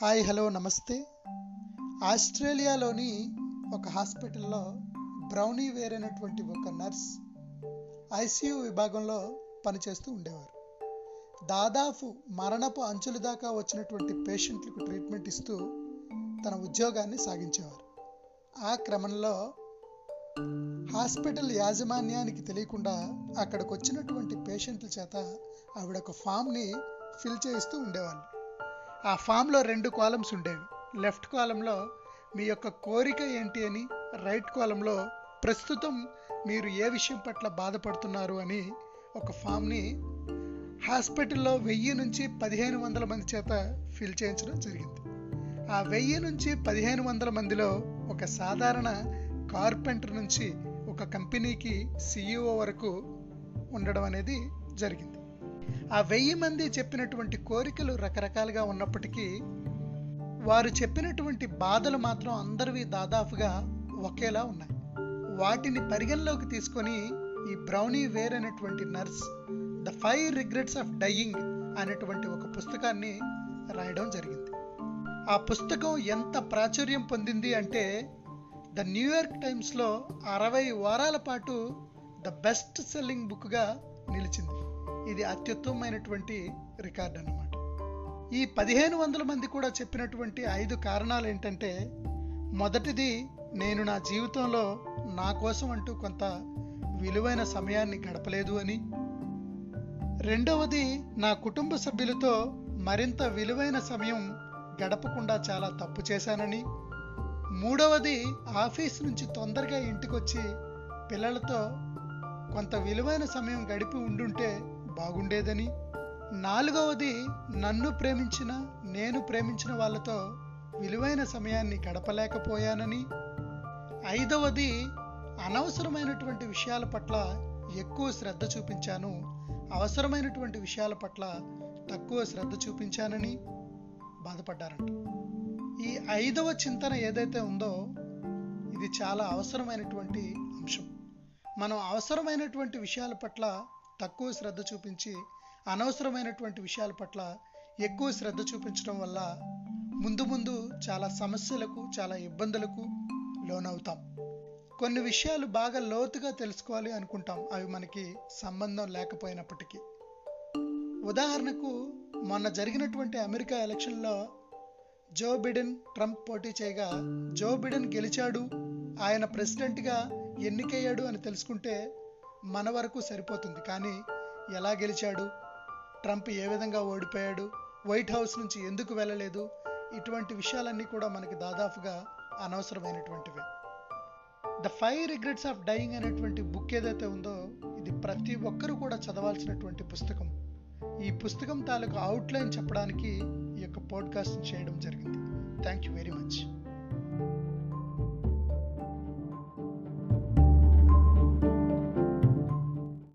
Hi hello నమస్తే. ఆస్ట్రేలియాలోని ఒక హాస్పిటల్లో బ్రౌనీ వేర్ అనేటువంటి ఒక నర్స్ ఐసీయూ విభాగంలో పనిచేస్తూ ఉండేవారు. దాదాపు మరణపు అంచుల దాకా వచ్చినటువంటి పేషెంట్లకు ట్రీట్మెంట్ ఇస్తూ తన ఉద్యోగాన్ని సాగించేవారు. ఆ క్రమంలో హాస్పిటల్ యాజమాన్యానికి తెలియకుండా అక్కడికి వచ్చినటువంటి పేషెంట్ల చేత ఆవిడ ఒక ఫామ్ని ఫిల్ చేయిస్తూ ఉండేవాళ్ళు. ఆ ఫామ్లో రెండు కాలమ్స్ ఉండేవి. లెఫ్ట్ కాలంలో మీ యొక్క కోరిక ఏంటి అని రైట్ కాలంలో ప్రస్తుతం మీరు ఏ విషయం పట్ల బాధపడుతున్నారు అని ఒక ఫామ్ని హాస్పిటల్లో వెయ్యి నుంచి పదిహేను వందల మంది చేత ఫిల్ చేయించడం జరిగింది. ఆ వెయ్యి నుంచి పదిహేను వందల మందిలో ఒక సాధారణ కార్పెంటర్ నుంచి ఒక కంపెనీకి సిఇఓ వరకు ఉండడం అనేది జరిగింది. ఆ వెయ్యి మంది చెప్పినటువంటి కోరికలు రకరకాలుగా ఉన్నప్పటికీ వారు చెప్పినటువంటి బాధలు మాత్రం అందరివి దాదాపుగా ఒకేలా ఉన్నాయి. వాటిని పరిగణలోకి తీసుకొని ఈ బ్రౌనీ వేర్ అనేటువంటి nurse the five regrets of dying అనేటువంటి ఒక పుస్తకాన్ని రాయడం జరిగింది. ఆ పుస్తకం ఎంత ప్రాచుర్యం పొందింది అంటే ద న్యూయార్క్ టైమ్స్లో అరవై వారాల పాటు ద బెస్ట్ సెల్లింగ్ బుక్గా నిలిచింది. ఇది అత్యుత్తమమైనటువంటి రికార్డ్ అన్నమాట. ఈ పదిహేను వందల మంది కూడా చెప్పినటువంటి ఐదు కారణాలు ఏంటంటే మొదటిది నేను నా జీవితంలో నా కోసం అంటూ కొంత విలువైన సమయాన్ని గడపలేదు అని. రెండవది నా కుటుంబ సభ్యులతో మరింత విలువైన సమయం గడపకుండా చాలా తప్పు చేశానని. మూడవది ఆఫీస్ నుంచి తొందరగా ఇంటికొచ్చి పిల్లలతో కొంత విలువైన సమయం గడిపి ఉండుంటే బాగుండేదని. నాలుగవది నన్ను ప్రేమించిన నేను ప్రేమించిన వాళ్ళతో విలువైన సమయాన్ని గడపలేకపోయానని. ఐదవది అనవసరమైనటువంటి విషయాల పట్ల ఎక్కువ శ్రద్ధ చూపించాను. అవసరమైనటువంటి విషయాల పట్ల తక్కువ శ్రద్ధ చూపించానని బాధపడ్డారంట. ఈ ఐదవ చింతన ఏదైతే ఉందో ఇది చాలా అవసరమైనటువంటి అంశం. మనం అవసరమైనటువంటి విషయాల పట్ల తక్కువ శ్రద్ధ చూపించి అనవసరమైనటువంటి విషయాల పట్ల ఎక్కువ శ్రద్ధ చూపించడం వల్ల ముందు ముందు చాలా సమస్యలకు చాలా ఇబ్బందులకు లోనవుతాం. కొన్ని విషయాలు బాగా లోతుగా తెలుసుకోవాలి అనుకుంటాం. అవి మనకి సంబంధం లేకపోయినప్పటికీ. ఉదాహరణకు మొన్న జరిగినటువంటి అమెరికా ఎలక్షన్లో జో బిడెన్ ట్రంప్ పోటీ చేయగా జో బిడెన్ గెలిచాడు ఆయన ప్రెసిడెంట్గా ఎన్నికయ్యాడు అని తెలుసుకుంటే మన వరకు సరిపోతుంది. కానీ ఎలా గెలిచాడు? ట్రంప్ ఏ విధంగా ఓడిపోయాడు? వైట్ హౌస్ నుంచి ఎందుకు వెళ్ళలేదు? ఇటువంటి విషయాలన్నీ కూడా మనకి దాదాపుగా అనవసరమైనటువంటివి. The five regrets of dying అనేటువంటి బుక్ ఏదైతే ఉందో ఇది ప్రతి ఒక్కరూ కూడా చదవాల్సినటువంటి పుస్తకం. ఈ పుస్తకం తాలూకు అవుట్లైన్ చెప్పడానికి ఈ యొక్క పాడ్కాస్ట్ చేయడం జరిగింది. Thank you very much